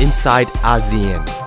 inside ASEAN.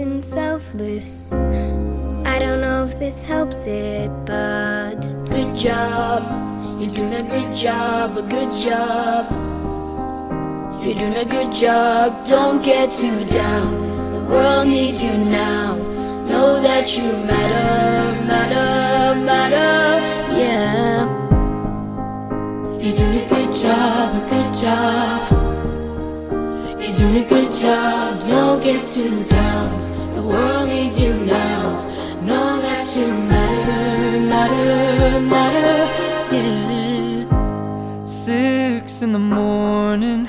And selfless. I don't know if this helps it, but Good job, you're doing a good job, a good job. You're doing a good job, don't get too down. The world needs you now. Know that you matter, matter, matter, yeah. You're doing a good job, a good job. You're doing a good job, don't get too down. World needs you now. Know that you matter, matter, matter, yeah. Six in the morning.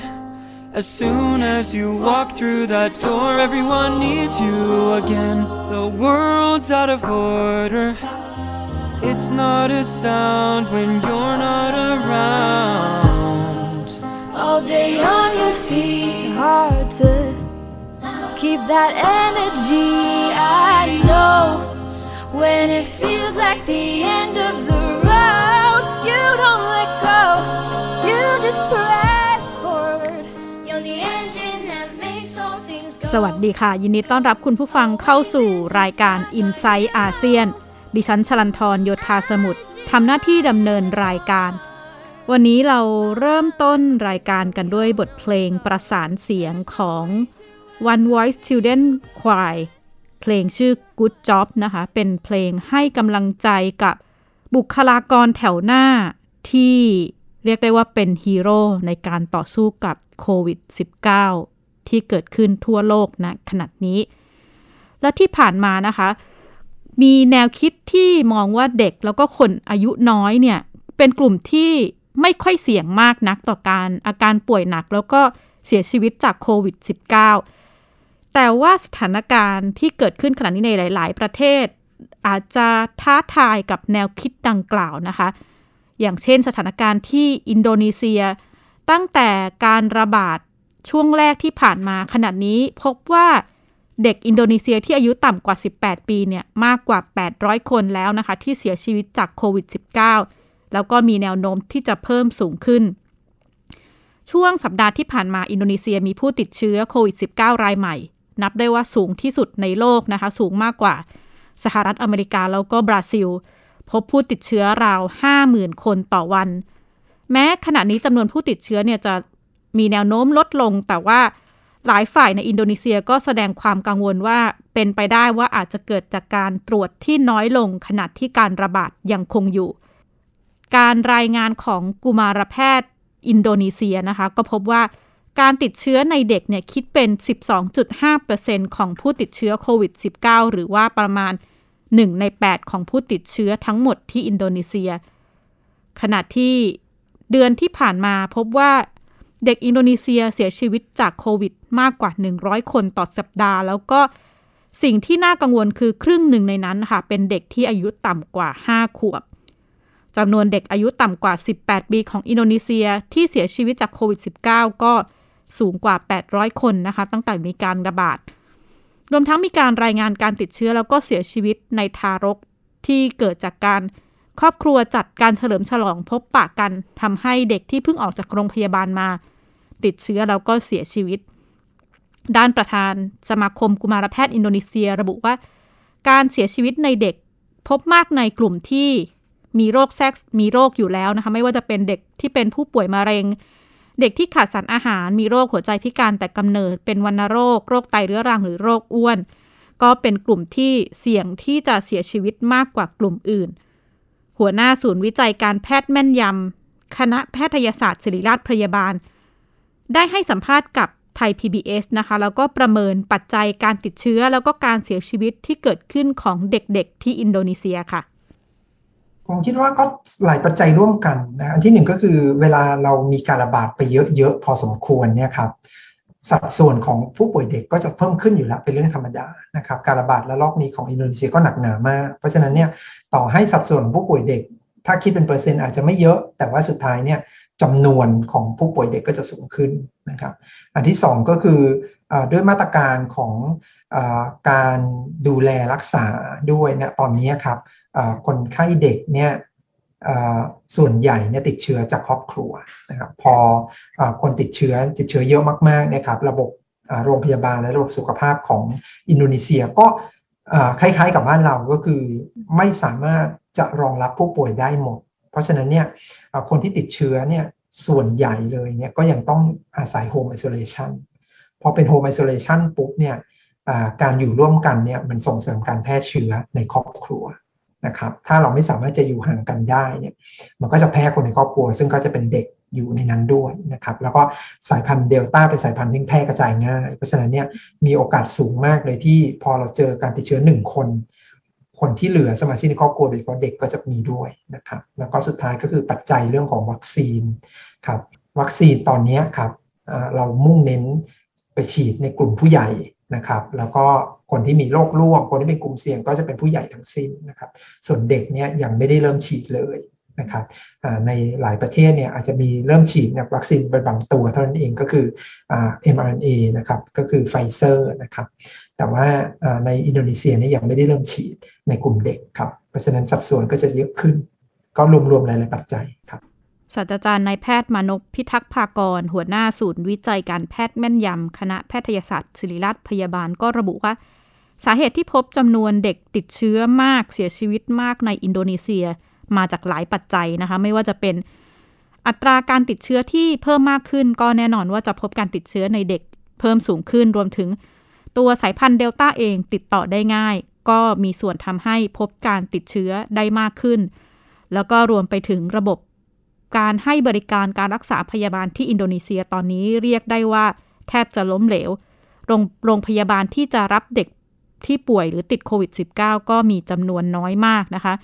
As soon as you walk through that door, everyone needs you again. The world's out of order. It's not a sound when you're not around. All day on your feet, hard keep that energy. I know when it feels like the end of the road, you don't let go, you just press forward. you're the engine that makes all things go. สวัสดีค่ะ ยินดีต้อนรับคุณผู้ฟังเข้าสู่รายการ i n s i ซต์อาเซียนดิฉันชลันทรโยธาสมุทรทำหน้าที่ดำเนินรายการ วันนี้เราเริ่มต้นรายการกันด้วยบทเพลงประสานเสียงของ One Voice Children Choir เพลงชื่อ Good Job นะคะ เป็นเพลงให้กำลังใจกับบุคลากรแถวหน้าที่เรียกได้ว่าเป็นฮีโร่ในการต่อสู้กับโควิด -19 ที่เกิดขึ้นทั่วโลกณขณะนี้ และที่ผ่านมานะคะ มีแนวคิดที่มองว่าเด็กแล้วก็คนอายุน้อยเนี่ย เป็นกลุ่มที่ไม่ค่อยเสี่ยงมากนักต่อการอาการป่วยหนักแล้วก็เสียชีวิตจากโควิด -19 แต่ว่าสถานการณ์ที่เกิดขึ้นขณะนี้ในหลาย ๆ ประเทศ อาจจะท้าทายกับแนวคิดดังกล่าวนะคะ อย่างเช่นสถานการณ์ที่อินโดนีเซีย ตั้งแต่การระบาดช่วงแรกที่ผ่านมาขณะนี้พบว่าเด็กอินโดนีเซียที่อายุต่ำกว่า 18 ปีเนี่ยมากกว่า 800 คนแล้วนะคะ ที่เสียชีวิตจากโควิด -19 แล้วก็มีแนวโน้มที่จะเพิ่มสูงขึ้น ช่วงสัปดาห์ที่ผ่านมาอินโดนีเซียมีผู้ติดเชื้อโควิด -19 รายใหม่ นับได้ว่าสูงที่สุดในโลกนะคะ สูงมากกว่าสหรัฐอเมริกาแล้วก็บราซิล พบผู้ติดเชื้อราว 50,000 คนต่อวัน แม้ขณะนี้จำนวนผู้ติดเชื้อเนี่ยจะมีแนวโน้มลดลง แต่ว่าหลายฝ่ายในอินโดนีเซียก็แสดงความกังวลว่าเป็นไปได้ว่าอาจจะเกิดจากการตรวจที่น้อยลงขณะที่การระบาดยังคงอยู่ การรายงานของกุมารแพทย์อินโดนีเซียนะคะ ก็พบว่า การติดเชื้อในเด็กเนี่ยคิดเป็น 12.5%ของผู้ติดเชื้อโควิด -19 หรือว่าประมาณ 1 ใน 8 ของผู้ติดเชื้อทั้งหมดที่อินโดนีเซีย ขณะที่เดือนที่ผ่านมาพบว่าเด็กอินโดนีเซียเสียชีวิตจากโควิดมากกว่า 100 คนต่อสัปดาห์ แล้วก็สิ่งที่น่ากังวลคือครึ่งหนึ่งในนั้นค่ะ เป็นเด็กที่อายุต่ำกว่า 5 ขวบจำนวนเด็กอายุต่ำกว่า 18 ปีของอินโดนีเซียที่เสียชีวิตจากโควิด -19 ก็ สูงกว่า 800 คนนะคะ ตั้งแต่มีการระบาด รวมทั้งมีการรายงานการติดเชื้อแล้วก็เสียชีวิตในทารกที่เกิดจากการครอบครัวจัดการเฉลิมฉลองพบปะกันทำให้เด็กที่เพิ่งออกจากโรงพยาบาลมา ติดเชื้อแล้วก็เสียชีวิต ด้านประธานสมาคมกุมารแพทย์อินโดนีเซียระบุว่า การเสียชีวิตในเด็กพบมากในกลุ่มที่มีโรคแทรกมีโรคอยู่แล้วนะคะ ไม่ว่าจะเป็นเด็กที่เป็นผู้ป่วยมะเร็ง เด็กที่ขาดสารอาหารมีโรคหัวใจพิการแต่กำเนิด เป็นวัณโรค โรคไตเรื้อรังหรือโรคอ้วน ก็เป็นกลุ่มที่เสี่ยงที่จะเสียชีวิตมากกว่ากลุ่มอื่นหหัวหน้าศูนย์วิจัยการแพทย์แม่นยำคณะแพทยศาสตร์ศิริราชพยาบาล ได้ให้สัมภาษณ์กับไทย PBS นะคะ แล้วก็ประเมินปัจจัยการติดเชื้อ แล้วก็การเสียชีวิตที่เกิดขึ้นของเด็กๆ ที่อินโดนีเซียค่ะ ผมคิดว่าก็หลายปัจจัยร่วมกันนะอันที่หนึ่งก็คือเวลาเรามีการระบาดไปเยอะๆพอสมควรเนี่ยครับสัดส่วนของผู้ป่วยเด็กก็จะเพิ่มขึ้นอยู่แล้วเป็นเรื่องธรรมดานะครับการระบาดระลอกนี้ของอินโดนีเซียก็หนักหนามาก เพราะฉะนั้นเนี่ยต่อให้สัดส่วนของผู้ป่วยเด็ก ถ้าคิดเป็นเปอร์เซ็นต์อาจจะไม่เยอะ แต่ว่าสุดท้ายเนี่ยจำนวนของผู้ป่วยเด็กก็จะสูงขึ้นนะครับอันที่สองก็คืออด้วยมาตรการของอการดูแลรักษาด้วยนะตอนนี้ครับ คนไข้เด็กเนี่ยส่วนใหญ่เนี่ยติดเชื้อจากครอบครัวนะครับพออคนติดเชื้อติดเชื้อเยอะมากๆนะครับระบบโรงพยาบาลและระบบสุขภาพของอินโดนีเซียก็คล้ายๆกับบ้านเราก็คือไม่สามารถจะรองรับผู้ป่วยได้หมด เพราะฉะนั้นเนี่ยคนที่ติดเชื้อเนี่ยส่วนใหญ่เลยเนี่ยก็ยังต้องอาศัย home isolation พอเป็น home isolation ปุ๊บเนี่ยการอยู่ร่วมกันเนี่ยมันส่งเสริมการแพร่เชื้อในครอบครัว นะครับ ถ้าเราไม่สามารถจะอยู่ห่างกันได้เนี่ยมันก็จะแพร่คนในครอบครัว ซึ่งก็จะเป็นเด็กอยู่ในนั้นด้วยนะครับ แล้วก็สายพันธุ์เดลต้าเป็นสายพันธุ์ที่แพร่กระจายง่าย เพราะฉะนั้นเนี่ยมีโอกาสสูงมากเลยที่พอเราเจอการติดเชื้อหนึ่งคน คนที่เหลือสมาชิกในครอบครัวโดยเฉพาะเด็กก็จะมีด้วยนะครับ แล้วก็สุดท้ายก็คือปัจจัยเรื่องของวัคซีนครับวัคซีนตอนนี้ครับเรามุ่งเน้นไปฉีดในกลุ่มผู้ใหญ่ นะครับ แล้วก็คนที่มีโรคร่วม คนที่เป็นกลุ่มเสี่ยงก็จะเป็นผู้ใหญ่ทั้งสิ้นนะครับ ส่วนเด็กเนี่ยยังไม่ได้เริ่มฉีดเลยนะครับในหลายประเทศเนี่ยอาจจะมีเริ่มฉีดวัคซีนไปบางตัวเท่านั้นเองก็คือ mRNA นะครับก็คือไฟเซอร์นะครับแต่ว่าในอินโดนีเซียเนี่ยยังไม่ได้เริ่มฉีดในกลุ่มเด็กครับเพราะฉะนั้นสัดส่วนก็จะเยอะขึ้น ก็รวมๆหลายๆปัจจัยครับ ศาสตราจารย์นายแพทย์มานพพิทักษ์ภากร หัวหน้าศูนย์วิจัยการแพทย์แม่นยำ คณะแพทยศาสตร์ศิริราชพยาบาลก็ระบุว่า สาเหตุที่พบจำนวนเด็กติดเชื้อมากเสียชีวิตมากในอินโดนีเซีย มาจากหลายปัจจัยนะคะ ไม่ว่าจะเป็นอัตราการติดเชื้อที่เพิ่มมากขึ้น ก็แน่นอนว่าจะพบการติดเชื้อในเด็กเพิ่มสูงขึ้นรวมถึง ตัวสายพันธุ์เดลต้าเองติดต่อได้ง่าย ก็มีส่วนทำให้พบการติดเชื้อได้มากขึ้น แล้วก็รวมไปถึงระบบ การให้บริการการรักษาพยาบาลที่อินโดนีเซียตอนนี้เรียกได้ว่า แทบจะล้มเหลว โรงโรงพยาบาลที่จะรับเด็กที่ป่วยหรือติดโควิด -19 ก็มีจำนวนน้อยมากนะคะ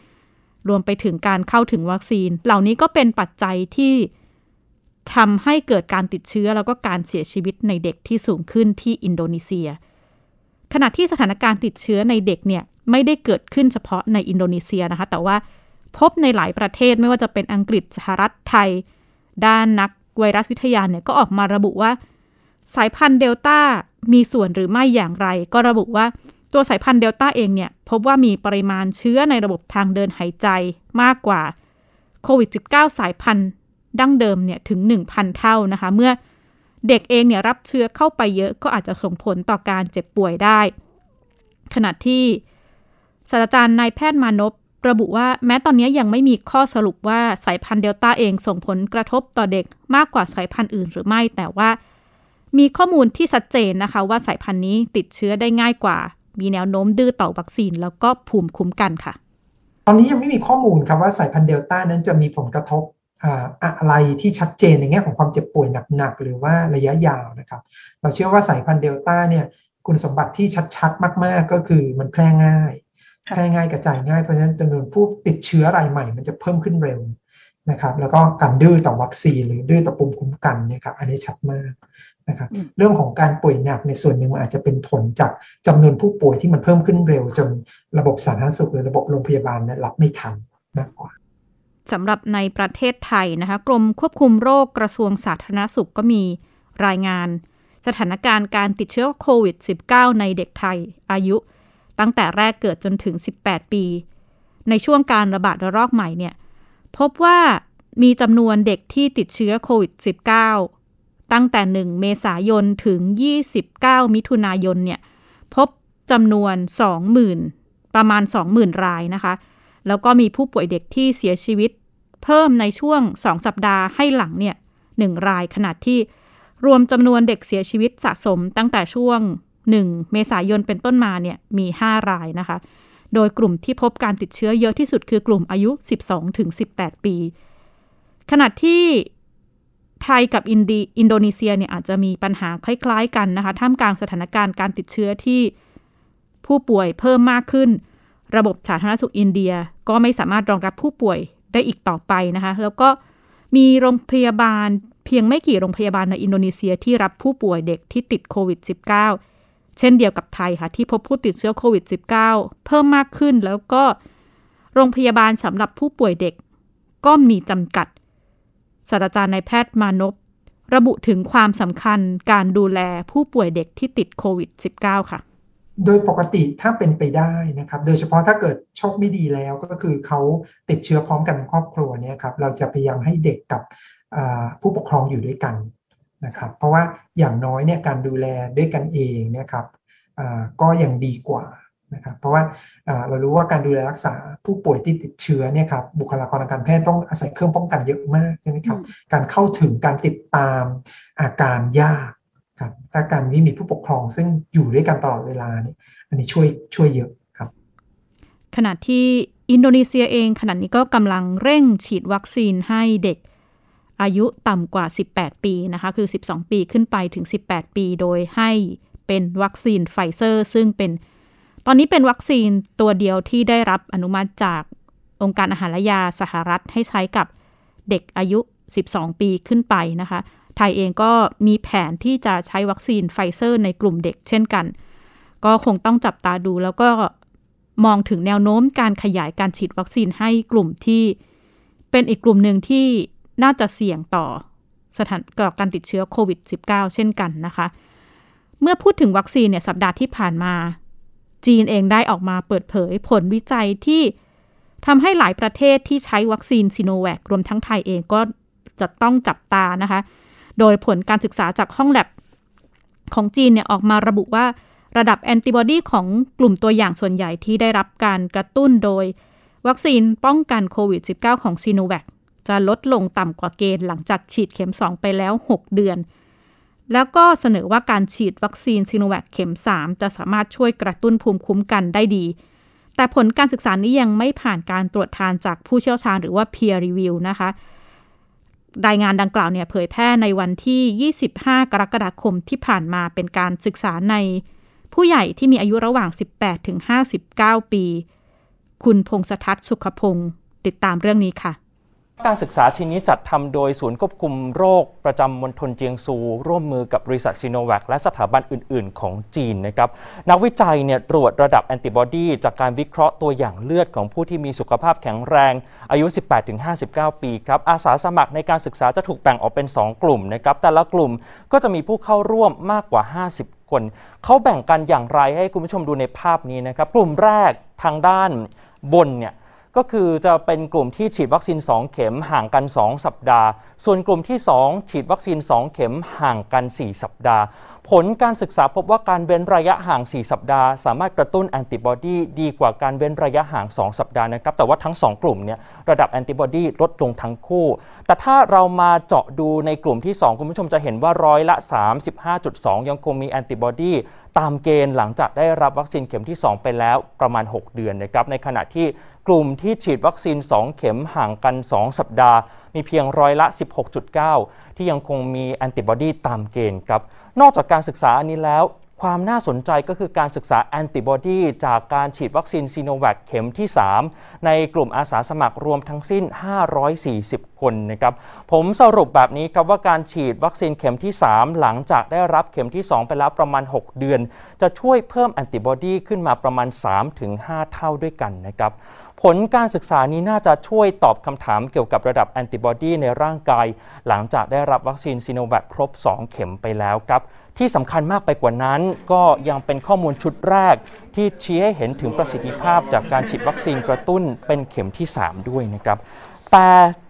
รวมไปถึงการเข้าถึงวัคซีน เหล่านี้ก็เป็นปัจจัยที่ทำให้เกิดการติดเชื้อแล้วก็การเสียชีวิตในเด็กที่สูงขึ้นที่อินโดนีเซีย ขณะที่สถานการณ์ติดเชื้อในเด็กเนี่ยไม่ได้เกิดขึ้นเฉพาะในอินโดนีเซียนะคะ แต่ว่า พบในหลายประเทศไม่ว่าจะเป็นอังกฤษสหรัฐไทย ด้านนักไวรัสวิทยาเนี่ยก็ออกมาระบุว่า สายพันธุ์เดลต้ามีส่วนหรือไม่อย่างไร ก็ระบุว่าตัวสายพันธุ์เดลต้าเองเนี่ยพบว่ามีปริมาณเชื้อในระบบทางเดินหายใจมากกว่าโควิด -19 สายพันธุ์ดั้งเดิมเนี่ยถึง 1,000 เท่านะคะ เมื่อเด็กเองเนี่ยรับเชื้อเข้าไปเยอะก็อาจจะส่งผลต่อการเจ็บป่วยได้ ขณะที่ศาสตราจารย์นายแพทย์มานพ ระบุว่าแม้ตอนนี้ยังไม่มีข้อสรุปว่าสายพันธุ์เดลต้าเองส่งผลกระทบต่อเด็กมากกว่าสายพันธุ์อื่นหรือไม่ แต่ว่า มีข้อมูลที่ชัดเจนนะคะ ว่าสายพันธุ์นี้ติดเชื้อได้ง่ายกว่า มีแนวโน้มดื้อต่อวัคซีน แล้วก็ภูมิคุ้มกันค่ะ ตอนนี้ยังไม่มีข้อมูลครับว่าสายพันธุ์เดลต้านั้นจะมีผลกระทบอะไรที่ชัดเจนในแง่ของความเจ็บป่วยหนักๆหรือว่าระยะยาวนะครับ เราเชื่อว่าสายพันธุ์เดลต้าเนี่ยคุณสมบัติที่ชัดๆ มาก ๆ ก็คือมันแพร่ง่าย แพร่ง่ายกระจายง่าย เพราะฉะนั้นจำนวนผู้ติดเชื้อรายใหม่ มันจะเพิ่มขึ้นเร็วนะครับ แล้วก็การดื้อต่อวัคซีนหรือดื้อต่อปุ่มคุ้มกันเนี่ยครับอันนี้ชัดมากนะครับเรื่องของการป่วยหนักในส่วนหนึ่งมันอาจจะเป็นผลจากจำนวนผู้ป่วยที่มันเพิ่มขึ้นเร็ว จนระบบสาธารณสุขหรือระบบโรงพยาบาลเนี่ยรับไม่ทันมากกว่าสำหรับในประเทศไทยนะคะกรมควบคุมโรคกระทรวงสาธารณสุขก็มีรายงาน สถานการณ์การติดเชื้อโควิด -19 ในเด็กไทยอายุ ตั้งแต่แรกเกิดจนถึง 18 ปี ในช่วงการระบาดระลอกใหม่เนี่ยพบว่ามีจำนวนเด็กที่ติดเชื้อโควิด -19 ตั้งแต่ 1 เมษายนถึง 29 มิถุนายนเนี่ยพบจำนวน 20,000 ประมาณ 20,000 รายนะคะ แล้วก็มีผู้ป่วยเด็กที่เสียชีวิต เพิ่มในช่วง 2 สัปดาห์ให้หลังเนี่ย1รายขนาดที่รวมจำนวนเด็กเสียชีวิตสะสมตั้งแต่ช่วง 1 เมษายนเป็นต้นมาเนี่ยมี 5 รายนะคะ โดยกลุ่มที่พบการติดเชื้อเยอะที่สุดคือกลุ่มอายุ 12-18 ปี ขณะที่ไทยกับอินดีอินโดนีเซียเนี่ยอาจจะมีปัญหาคล้าย ๆ กันนะคะ ท่ามกลางสถานการณ์การติดเชื้อที่ผู้ป่วยเพิ่มมากขึ้น ระบบสาธารณสุขอินเดียก็ไม่สามารถรองรับผู้ป่วยได้อีกต่อไปนะคะ แล้วก็มีโรงพยาบาลเพียงไม่กี่โรงพยาบาลในอินโดนีเซียที่รับผู้ป่วยเด็กที่ติดโควิด -19 เช่นเดียวกับไทยค่ะที่พบผู้ติดเชื้อโควิด -19 เพิ่มมากขึ้นแล้วก็โรงพยาบาลสำหรับผู้ป่วยเด็ก ก็มีจำกัดศาสตราจารย์นายแพทย์มานพระบุถึงความสำคัญการดูแลผู้ป่วยเด็กที่ติดโควิด -19 ค่ะ โดยปกติถ้าเป็นไปได้นะครับ โดยเฉพาะถ้าเกิดโชคไม่ดีแล้วก็คือเขาติดเชื้อพร้อมกันในครอบครัวเนี่ยครับ เราจะพยายามให้เด็กกับผู้ปกครองอยู่ด้วยกัน นะครับเพราะว่าอย่างน้อยเนี่ยการดูแลด้วยกันเองเนี่ยครับก็ยังดีกว่านะครับเพราะว่าเรารู้ว่าการดูแลรักษาผู้ป่วยที่ติดเชื้อเนี่ยครับบุคลากรทางการแพทย์ต้องอาศัยเครื่องป้องกันเยอะมากใช่ไหมครับการเข้าถึงการติดตามอาการยากครับถ้าการที่มีผู้ปกครองซึ่งอยู่ด้วยกันตลอดเวลาเนี่ยอันนี้ช่วยช่วยเยอะครับ ขณะที่อินโดนีเซียเองขณะนี้ก็กำลังเร่งฉีดวัคซีนให้เด็ก อายุต่ำกว่า 18 ปีนะคะคือ 12 ปีขึ้นไปถึง 18 ปี โดยให้เป็นวัคซีนไฟเซอร์ ซึ่งเป็นตอนนี้เป็นวัคซีนตัวเดียวที่ได้รับอนุมัติจากองค์การอาหารและยาสหรัฐให้ใช้กับเด็กอายุ 12 ปีขึ้นไปนะคะ ไทยเองก็มีแผนที่จะใช้วัคซีนไฟเซอร์ในกลุ่มเด็กเช่นกัน ก็คงต้องจับตาดูแล้วก็มองถึงแนวโน้มการขยายการฉีดวัคซีนให้กลุ่มที่เป็นอีกกลุ่มหนึ่งที่ น่าจะเสี่ยงต่อสถานกับการติดเชื้อโควิด -19 เช่นกันนะคะ เมื่อพูดถึงวัคซีนเนี่ยสัปดาห์ที่ผ่านมา จีนเองได้ออกมาเปิดเผยผลวิจัยที่ทำให้หลายประเทศที่ใช้วัคซีนซีโนแวครวมทั้งไทยเองก็จะต้องจับตานะคะ โดยผลการศึกษาจากห้องแลบของจีนเนี่ยออกมาระบุว่าระดับแอนติบอดีของกลุ่มตัวอย่างส่วนใหญ่ที่ได้รับการกระตุ้นโดย วัคซีนป้องกันโควิด -19 ของซีโนแวค จะลดลงต่ำกว่าเกณฑ์หลังจากฉีดเข็ม 2 ไปแล้ว 6 เดือน แล้วก็เสนอว่าการฉีดวัคซีนซีโนแวคเข็ม 3 จะสามารถช่วยกระตุ้นภูมิคุ้มกันได้ดี แต่ผลการศึกษานี้ยังไม่ผ่านการตรวจทานจากผู้เชี่ยวชาญหรือว่า peer review นะคะ รายงานดังกล่าวเนี่ยเผยแพร่ในวันที่ 25 กรกฎาคมที่ผ่านมาเป็นการศึกษาในผู้ใหญ่ที่มีอายุระหว่าง 18 ถึง 59 ปี คุณพงษทัศน์สุขพงศ์ติดตามเรื่องนี้ค่ะ การศึกษาชิ้นนี้จัดทำโดยศูนย์ควบคุมโรคประจำมณฑลเจียงซู ร่วมมือกับบริษัทซีโนแวคและสถาบันอื่น ๆ ของจีนนะครับนักวิจัยเนี่ยตรวจระดับแอนติบอดีจากการวิเคราะห์ตัวอย่างเลือดของผู้ที่มีสุขภาพแข็งแรง อายุ 18-59 ปีครับอาสาสมัครในการศึกษาจะถูกแบ่งออกเป็น 2 กลุ่มนะครับแต่ละกลุ่มก็จะมีผู้เข้าร่วมมากกว่า 50 คนเขาแบ่งกันอย่างไรให้คุณผู้ชมดูในภาพนี้นะครับกลุ่มแรกทางด้านบนเนี่ย ก็คือจะเป็นกลุ่มที่ฉีดวัคซีน 2 เข็มห่างกัน 2 สัปดาห์ ส่วนกลุ่มที่ 2 ฉีดวัคซีน 2 เข็มห่างกัน 4 สัปดาห์ ผลการศึกษาพบว่าการเว้นระยะห่าง 4 สัปดาห์ สามารถกระตุ้นแอนติบอดีดีกว่าการเว้นระยะห่าง 2 สัปดาห์นะครับ แต่ว่าทั้ง 2 กลุ่มเนี่ยระดับแอนติบอดีลดลงทั้งคู่ แต่ถ้าเรามาเจาะดูในกลุ่มที่ 2 คุณผู้ชมจะเห็นว่าร้อยละ 35.2 ยังคงมีแอนติบอดีตามเกณฑ์หลังจากได้รับวัคซีนเข็มที่ 2 ไปแล้วประมาณ 6 เดือนนะครับในขณะที่ กลุ่มที่ฉีดวัคซีน 2 เข็มห่างกัน 2 สัปดาห์ มีเพียงร้อยละ 16.9 ที่ยังคงมีแอนติบอดีตามเกณฑ์ครับ นอกจากการศึกษาอันนี้แล้ว ความน่าสนใจก็คือการศึกษาแอนติบอดีจากการฉีดวัคซีนซีโนแวคเข็มที่ 3 ในกลุ่มอาสาสมัครรวมทั้งสิ้น 540 คนนะครับ ผมสรุปแบบนี้ครับว่าการฉีดวัคซีนเข็มที่ 3 หลังจากได้รับเข็มที่ 2 ไปแล้วประมาณ 6 เดือน จะช่วยเพิ่มแอนติบอดีขึ้นมาประมาณ 3-5 เท่าด้วยกันนะครับ ผลการศึกษานี้น่าจะช่วยตอบคำถามเกี่ยวกับระดับแอนติบอดีในร่างกาย หลังจากได้รับวัคซีนซีโนแวคครบ 2 เข็มไปแล้วครับ ที่สำคัญมากไปกว่านั้น ก็ยังเป็นข้อมูลชุดแรก ที่ชี้ให้เห็นถึงประสิทธิภาพจากการฉีดวัคซีนกระตุ้นเป็นเข็มที่ 3 ด้วยนะครับแต่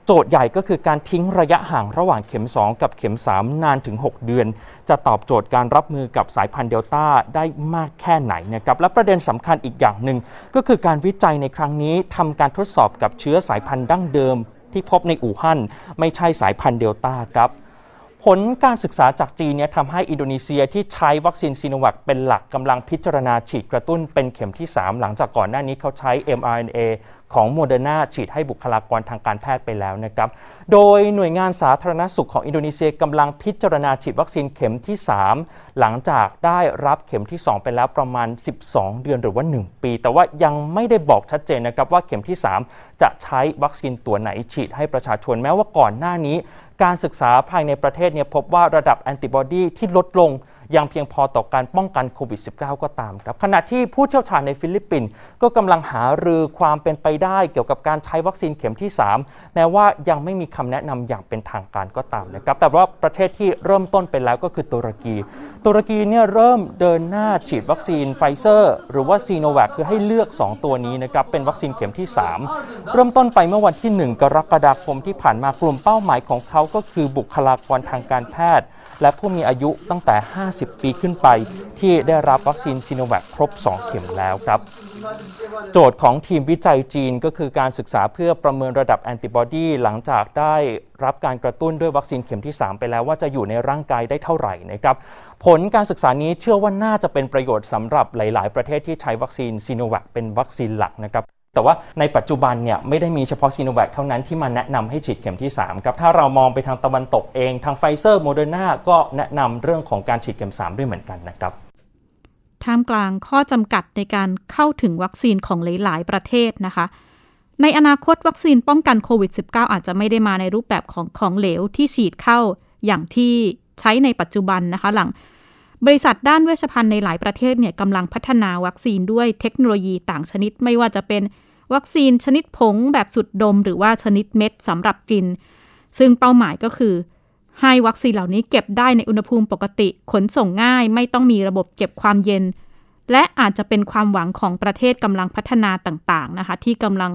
จทย์ใหญ่ก็คือการทิ้งระยะห่างระหว่างเข็ม 2 กับเข็ม 3 นานถึง 6 เดือน จะตอบโจทย์การรับมือกับสายพันธุ์เดลต้าได้มากแค่ไหนนะครับและประเด็นสำคัญอีกอย่างหนึ่งก็คือการวิจัยในครั้งนี้ทำการทดสอบกับเชื้อสายพันธุ์ดั้งเดิม ที่พบในอู่ฮั่นไม่ใช่สายพันธุ์เดลต้าครับ ผลการศึกษาจากจีนเนี่ยทำให้อินโดนีเซียที่ใช้วัคซีนซีโนแวคเป็นหลักกำลังพิจารณาฉีดกระตุ้นเป็นเข็มที่ 3 หลังจากก่อนหน้านี้เขาใช้ mRNA ของโมเดอร์นาฉีดให้บุคลากรทางการแพทย์ไปแล้วนะครับ โดยหน่วยงานสาธารณสุขของอินโดนีเซียกำลังพิจารณาฉีดวัคซีนเข็มที่ 3 หลังจากได้รับเข็มที่ 2 ไปแล้วประมาณ 12 เดือนหรือว่า 1 ปี แต่ว่ายังไม่ได้บอกชัดเจนนะครับว่าเข็มที่ 3 จะใช้วัคซีนตัวไหนฉีดให้ประชาชนแม้ว่าก่อนหน้านี้ การศึกษาภายในประเทศเนี่ยพบว่าระดับแอนติบอดีที่ลดลงยังเพียงพอต่อการป้องกันโควิด -19 ก็ตามครับ ขณะที่ผู้เชี่ยวชาญในฟิลิปปินส์ก็กำลังหารือความเป็นไปได้เกี่ยวกับการใช้วัคซีนเข็มที่ 3 แม้ว่ายังไม่มีคำแนะนำอย่างเป็นทางการก็ตามนะครับ แต่ว่าประเทศที่เริ่มต้นไปแล้วก็คือตุรกีตุรกีเนี่ยเริ่มเดินหน้าฉีดวัคซีนไฟเซอร์ หรือว่าซีโนแวคคือให้เลือก 2 ตัวนี้นะครับ เป็นวัคซีนเข็มที่ 3 เริ่มต้นไปเมื่อวันที่ 1 กรกฎาคมที่ผ่านมากลุ่มเป้าหมายของเขาก็คือบุคลากรทางการแพทย์ และผู้มีอายุตั้งแต่ 50 ปีขึ้นไป ที่ได้รับวัคซีนซีโนแวคครบ 2 เข็มแล้วครับ โจทย์ของทีมวิจัยจีนก็คือการศึกษาเพื่อประเมินระดับแอนติบอดีหลังจากได้รับการกระตุ้นด้วยวัคซีนเข็มที่ 3 ไปแล้วว่าจะอยู่ในร่างกายได้เท่าไหร่นะครับ ผลการศึกษานี้เชื่อว่าน่าจะเป็นประโยชน์สำหรับหลาย ๆ ประเทศที่ใช้วัคซีนซีโนแวคเป็นวัคซีนหลักนะครับแต่ว่าในปัจจุบันเนี่ยไม่ได้มีเฉพาะซีโนแวคเท่านั้นที่มาแนะนำให้ฉีดเข็มที่ 3 ครับ ถ้าเรามองไปทางตะวันตกเองทางไฟเซอร์โมเดอร์นาก็แนะนำเรื่องของการฉีดเข็ม 3 ด้วยเหมือนกันนะครับ ท่ามกลางข้อจำกัดในการเข้าถึงวัคซีนของหลาย ๆ ประเทศนะคะ ในอนาคตวัคซีนป้องกันโควิด -19 อาจจะไม่ได้มาในรูปแบบของของเหลวที่ฉีดเข้าอย่างที่ใช้ในปัจจุบันนะคะหลังบริษัทด้านเวชภัณฑ์ในหลายประเทศเนี่ยกำลังพัฒนาวัคซีนด้วยเทคโนโลยีต่างชนิด ไม่ว่าจะเป็นวัคซีนชนิดผงแบบสุดดม หรือว่าชนิดเม็ดสำหรับกิน ซึ่งเป้าหมายก็คือ ให้วัคซีนเหล่านี้เก็บได้ในอุณหภูมิปกติ ขนส่งง่ายไม่ต้องมีระบบเก็บความเย็น และอาจจะเป็นความหวังของประเทศกำลังพัฒนาต่างๆนะคะ ที่กำลัง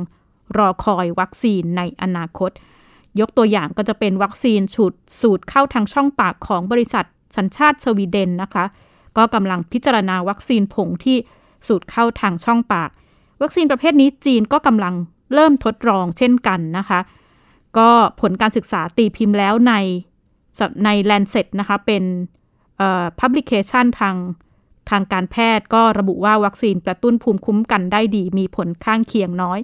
รอคอยวัคซีนในอนาคต ยกตัวอย่างก็จะเป็นวัคซีนสูตรสูตรเข้าทางช่องปากของบริษัทสัญชาติสวีเดนนะคะ ก็กำลังพิจารณาวัคซีนผงที่สูตรเข้าทางช่องปาก วัคซีนประเภทนี้จีนก็กำลังเริ่มทดลองเช่นกันนะคะ ก็ผลการศึกษาตีพิมพ์แล้วใน ใน Lancet นะคะเป็นเอ่อ publication ทางทางการแพทย์ก็ระบุว่าวัคซีนกระตุ้นภูมิคุ้มกันได้ดี มีผลข้างเคียงน้อย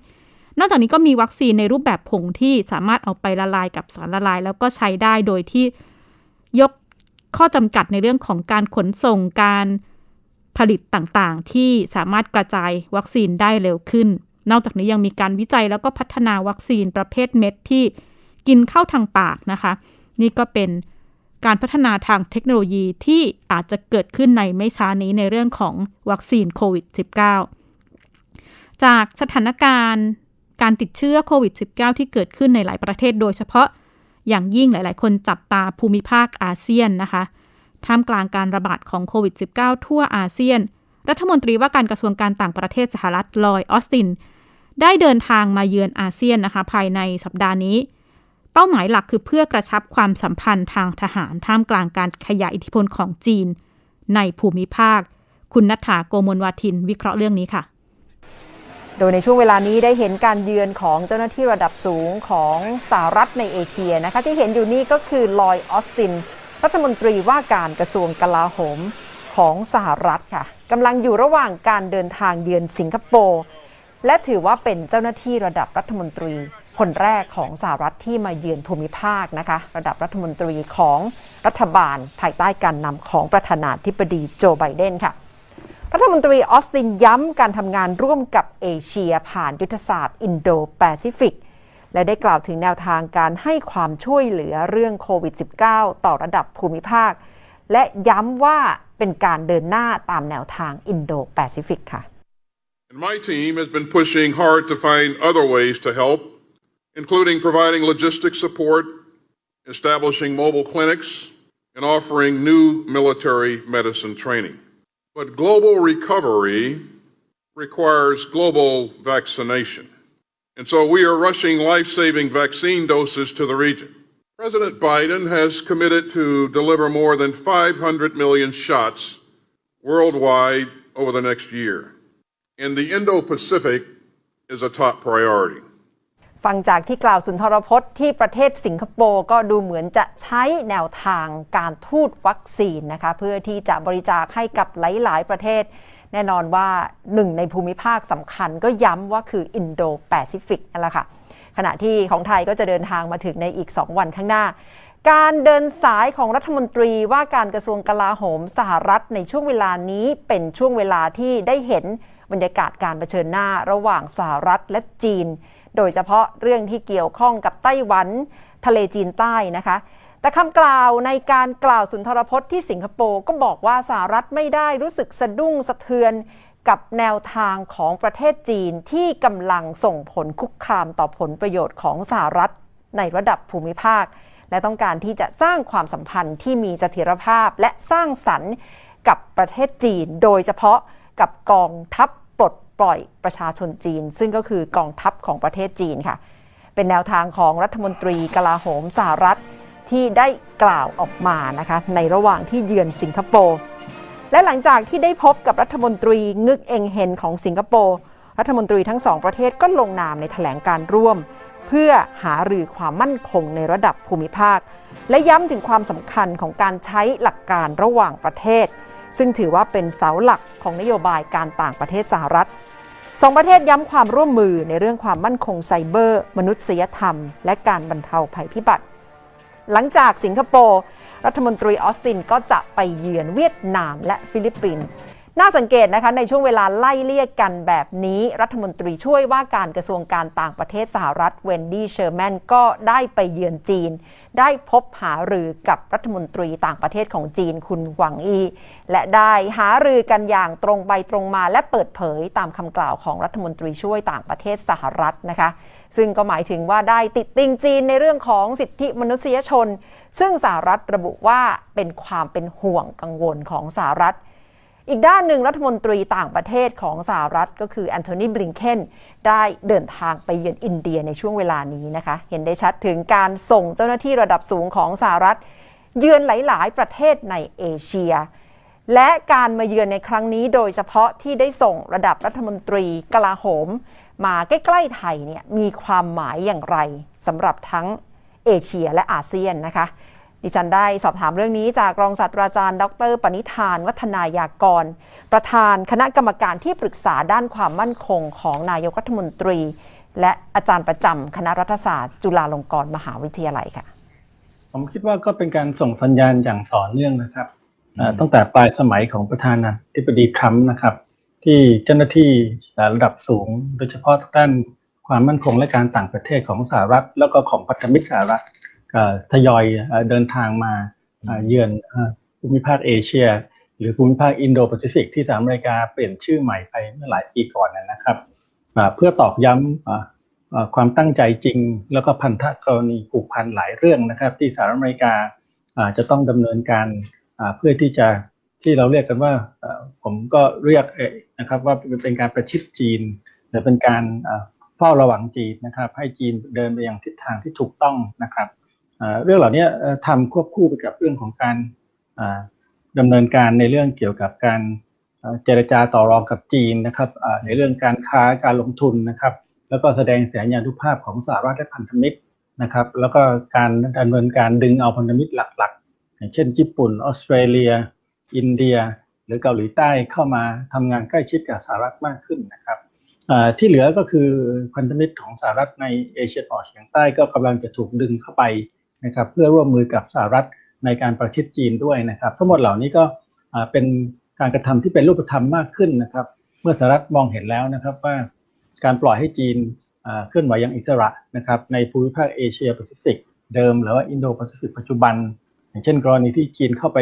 นอกจากนี้ก็มีวัคซีนในรูปแบบผงที่สามารถเอาไปละลายกับสารละลาย แล้วก็ใช้ได้โดยที่ยกข้อจำกัดในเรื่องของการขนส่งการผลิตต่างๆ ที่สามารถกระจายวัคซีนได้เร็วขึ้น นอกจากนี้ยังมีการวิจัยแล้วก็พัฒนาวัคซีนประเภทเม็ดที่กินเข้าทางปากนะคะ นี่ก็เป็นการพัฒนาทางเทคโนโลยีที่อาจจะเกิดขึ้นในไม่ช้านี้ในเรื่องของวัคซีนโควิด -19 จากสถานการณ์การติดเชื้อโควิด -19 ที่เกิดขึ้นในหลายประเทศโดยเฉพาะอย่างยิ่งหลาย ๆ คนจับตาภูมิภาคอาเซียนนะคะ ท่ามกลางการระบาดของโควิด -19 ทั่วอาเซียน รัฐมนตรีว่าการกระทรวงการต่างประเทศสหรัฐลอยออสติน ได้เดินทางมาเยือนอาเซียนนะคะ ภายในสัปดาห์นี้ ป้าหมายหลักคือเพื่อกระชับความสัมพันธ์ทางทหารท่ามกลางการขยายอิทธิพลของจีน ในภูมิภาค คุณนัฐาโกมลวาทินวิเคราะห์เรื่องนี้ค่ะ โดยในช่วงเวลานี้ได้เห็นการเยือนของเจ้าหน้าที่ระดับสูงของสหรัฐในเอเชียนะคะที่เห็นอยู่นี่ก็คือลอยออสตินรัฐมนตรีว่าการกระทรวงกลาโหมของสหรัฐค่ะกำลังอยู่ระหว่างการเดินทางเยือนสิงคโปร์ และถือว่าเป็นเจ้าหน้าที่ระดับรัฐมนตรี คนแรกของสหรัฐที่มาเยือนภูมิภาคนะคะ ระดับรัฐมนตรีของรัฐบาลภายใต้การนำของประธานาธิบดีโจไบเดนค่ะ รัฐมนตรีออสตินย้ำการทำงานร่วมกับเอเชียผ่านยุทธศาสตร์อินโดแปซิฟิกและได้กล่าวถึงแนวทางการให้ความช่วยเหลือเรื่องโควิด -19 ต่อระดับภูมิภาค และย้ำว่าเป็นการเดินหน้าตามแนวทางอินโดแปซิฟิกค่ะ And my team has been pushing hard to find other ways to help, including providing logistic support, establishing mobile clinics, and offering new military medicine training. But global recovery requires global vaccination. And so we are rushing life saving vaccine doses to the region. President Biden has committed to deliver more than 500 million shots worldwide over the next year. And the Indo Pacific is a top priority. ฟังจากที่กล่าวสุนทรพจน์ที่ประเทศสิงคโปร์ก็ดูเหมือนจะใช้แนวทางการทูตวัคซีนนะคะเพื่อที่จะบริจาคให้กับหลาย ๆ ประเทศ แน่นอนว่าหนึ่งในภูมิภาคสำคัญก็ย้ำว่าคืออินโดแปซิฟิกนั่นแหละค่ะ ขณะที่ของไทยก็จะเดินทางมาถึงในอีก 2 วันข้างหน้า การเดินสายของรัฐมนตรีว่าการกระทรวงกลาโหมสหรัฐในช่วงเวลานี้เป็นช่วงเวลาที่ได้เห็น บรรยากาศการเผชิญหน้าระหว่างสหรัฐและจีน โดยเฉพาะเรื่องที่เกี่ยวข้องกับไต้หวันทะเลจีนใต้นะคะ แต่คำกล่าวในการกล่าวสุนทรพจน์ที่สิงคโปร์ก็บอกว่าสหรัฐไม่ได้รู้สึกสะดุ้งสะเทือนกับแนวทางของประเทศจีนที่กำลังส่งผลคุกคามต่อผลประโยชน์ของสหรัฐในระดับภูมิภาค และต้องการที่จะสร้างความสัมพันธ์ที่มีเสถียรภาพและสร้างสรรค์กับประเทศจีน โดยเฉพาะ กับกองทัพปลดปล่อยประชาชนจีน ซึ่งก็คือกองทัพของประเทศจีนค่ะ เป็นแนวทางของรัฐมนตรีกลาโหมสหรัฐที่ได้กล่าวออกมานะคะในระหว่างที่เยือนสิงคโปร์และหลังจากที่ได้พบกับรัฐมนตรีงึกเองเฮนของสิงคโปร์รัฐมนตรีทั้งสองประเทศก็ลงนามในแถลงการร่วม เพื่อหารือความมั่นคงในระดับภูมิภาค และย้ำถึงความสำคัญของการใช้หลักการระหว่างประเทศ ซึ่งถือว่าเป็นเสาหลักของนโยบายการต่างประเทศสหรัฐสองประเทศย้ำความร่วมมือในเรื่องความมั่นคงไซเบอร์ มนุษยธรรม และการบรรเทาภัยพิบัติ หลังจากสิงคโปร์ รัฐมนตรีออสตินก็จะไปเยือนเวียดนามและฟิลิปปินส์ น่าสังเกตนะคะในช่วงเวลาไล่เลี่ยกันแบบนี้รัฐมนตรีช่วยว่าการกระทรวงการต่างประเทศสหรัฐเวนดี้เชอร์แมนก็ได้ไปเยือนจีน ได้พบหารือกับรัฐมนตรีต่างประเทศของจีนคุณหวังอี และได้หารือกันอย่างตรงไปตรงมาและเปิดเผยตามคำกล่าวของรัฐมนตรีช่วยต่างประเทศสหรัฐนะคะซึ่งก็หมายถึงว่าได้ติดติงจีนในเรื่องของสิทธิมนุษยชน ซึ่งสหรัฐระบุว่าเป็นความเป็นห่วงกังวลของสหรัฐ อีกด้านหนึ่งรัฐมนตรีต่างประเทศของสหรัฐก็คือแอนโทนีบลิงเคนได้เดินทางไปเยือนอินเดียในช่วงเวลานี้นะคะ เห็นได้ชัดถึงการส่งเจ้าหน้าที่ระดับสูงของสหรัฐ เยือนหลาย ๆ ประเทศในเอเชีย และการมาเยือนในครั้งนี้โดยเฉพาะที่ได้ส่งระดับรัฐมนตรีกลาโหม มาใกล้ๆไทยเนี่ยมีความหมายอย่างไรสำหรับทั้งเอเชียและอาเซียนนะคะ ดิฉันได้สอบถามเรื่องนี้จากรองศาสตราจารย์ ดร ปณิธาน วัฒนายากร ประธานคณะกรรมการที่ปรึกษาด้านความมั่นคงของนายกรัฐมนตรี และอาจารย์ประจำคณะรัฐศาสตร์ จุฬาลงกรณ์มหาวิทยาลัยค่ะ ผมคิดว่าก็เป็นการส่งสัญญาณอย่างต่อเนื่องนะครับตั้งแต่ปลายสมัยของประธานาธิบดีทรัมป์นะครับ ที่เจ้าหน้าที่ระดับสูง โดยเฉพาะด้านความมั่นคงและการต่างประเทศของสหรัฐ แล้วก็ของพันธมิตรสหรัฐ ทยอยเดินทางมาเยือนภูมิภาคเอเชีย หรือภูมิภาคอินโดแปซิฟิกที่สหรัฐอเมริกาเปลี่ยนชื่อใหม่ไปเมื่อหลายปีก่อนนะครับเพื่อตอกย้ำความตั้งใจจริง แล้วก็พันธกรณีผูกพันหลายเรื่องนะครับ ที่สหรัฐอเมริกาจะต้องดำเนินการเพื่อที่จะที่เราเรียกกันว่าผมก็เรียกนะครับว่าเป็นการประชิดจีน หรือเป็นการเฝ้าระวังจีนนะครับ ให้จีนเดินไปอย่างทิศทางที่ถูกต้องนะครับ เรื่องเหล่านี้ทำควบคู่ไปกับเรื่องของการดำเนินการในเรื่องเกี่ยวกับการเจรจาต่อรองกับจีนนะครับในเรื่องการค้าการลงทุนนะครับ แล้วก็แสดงสัญญาณุภาพของสหรัฐและพันธมิตรนะครับ แล้วก็การดำเนินการดึงเอาพันธมิตรหลักๆ อย่างเช่น ญี่ปุ่นออสเตรเลีย อินเดีย หรือเกาหลีใต้เข้ามาทำงานใกล้ชิดกับสหรัฐมากขึ้นนะครับที่เหลือก็คือพันธมิตรของสหรัฐในเอเชียตะวันออกเฉียงใต้ก็กำลังจะถูกดึงเข้าไป นะครับเพื่อร่วมมือกับสหรัฐในการประชิดจีนด้วยนะครับ ทั้งหมดเหล่านี้ก็เป็นการกระทำที่เป็นรูปธรรมมากขึ้นนะครับ เมื่อสหรัฐมองเห็นแล้วนะครับว่าการปล่อยให้จีนเคลื่อนไหวอย่างอิสระนะครับในภูมิภาคเอเชียแปซิฟิกเดิมหรือว่าอินโดแปซิฟิกปัจจุบัน อย่างเช่น กรณีที่จีนเข้าไป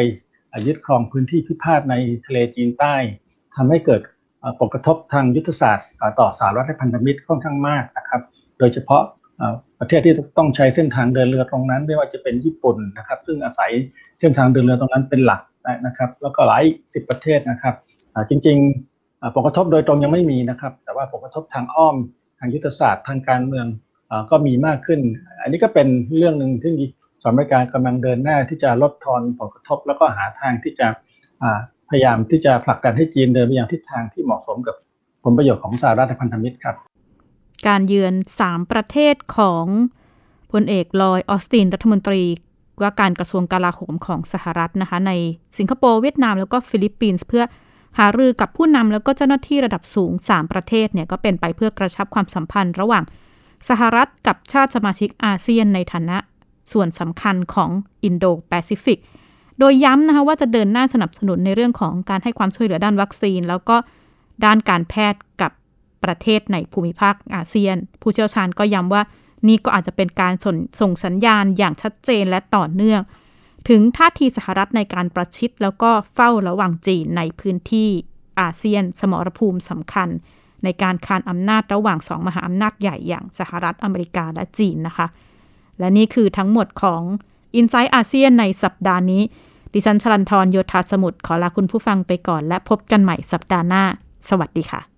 ยึดครองพื้นที่พิพาทในทะเลจีนใต้ทำให้เกิดผลกระทบทางยุทธศาสตร์ ต่อสหรัฐและพันธมิตรค่อนข้างมากนะครับ โดยเฉพาะ ประเทศที่ต้องใช้เส้นทางเดินเรือตรงนั้น ไม่ว่าจะเป็นญี่ปุ่นนะครับ ซึ่งอาศัยเส้นทางเดินเรือตรงนั้นเป็นหลักนะครับ แล้วก็หลายสิบประเทศนะครับจริงๆผลกระทบโดยตรงยังไม่มีนะครับ แต่ว่าผลกระทบทางอ้อมทางยุทธศาสตร์ทางการเมืองก็มีมากขึ้น อันนี้ก็เป็นเรื่องหนึ่งที่สหรัฐอเมริกากำลังเดินหน้าที่จะลดทอนผลกระทบ แล้วก็หาทางที่จะพยายามที่จะผลักดันให้จีนเดินไปอย่างทิศทางที่เหมาะสมกับผลประโยชน์ของสหรัฐพันธมิตรครับ การเยือน 3 ประเทศของพลเอกลอยออสตินรัฐมนตรีว่าการกระทรวงกลาโหมของสหรัฐนะคะ ในสิงคโปร์เวียดนามแล้วก็ฟิลิปปินส์เพื่อหารือกับผู้นำแล้วก็เจ้าหน้าที่ระดับสูง 3 ประเทศเนี่ยก็เป็นไปเพื่อกระชับความสัมพันธ์ระหว่างสหรัฐกับชาติสมาชิกอาเซียนในฐานะส่วนสำคัญของอินโดแปซิฟิก โดยย้ำนะคะว่าจะเดินหน้าสนับสนุนในเรื่องของการให้ความช่วยเหลือด้านวัคซีน แล้วก็ด้านการแพทย์กับ ประเทศในภูมิภาคอาเซียน ผู้เชี่ยวชาญก็ย้ำว่านี่ก็อาจจะเป็นการสส่งสัญญาณอย่างชัดเจนและต่อเนื่อง ถึงท่าทีสหรัฐในการประชิดแล้วก็เฝ้าระวังจีนในพื้นที่อาเซียน สมรภูมิสำคัญ ในการคานอำนาจระหว่างสองมหาอำนาจใหญ่อย่างสหรัฐอเมริกาและจีนนะคะ และนี่คือทั้งหมดของ i n s i ซต์อาเซียนในสัปดาห์นี้ ดิฉันชลันทรโยธาสมุทรขอลาคุณผู้ฟังไปก่อน และพบกันใหม่สัปดาห์หน้า สวัสดีค่ะ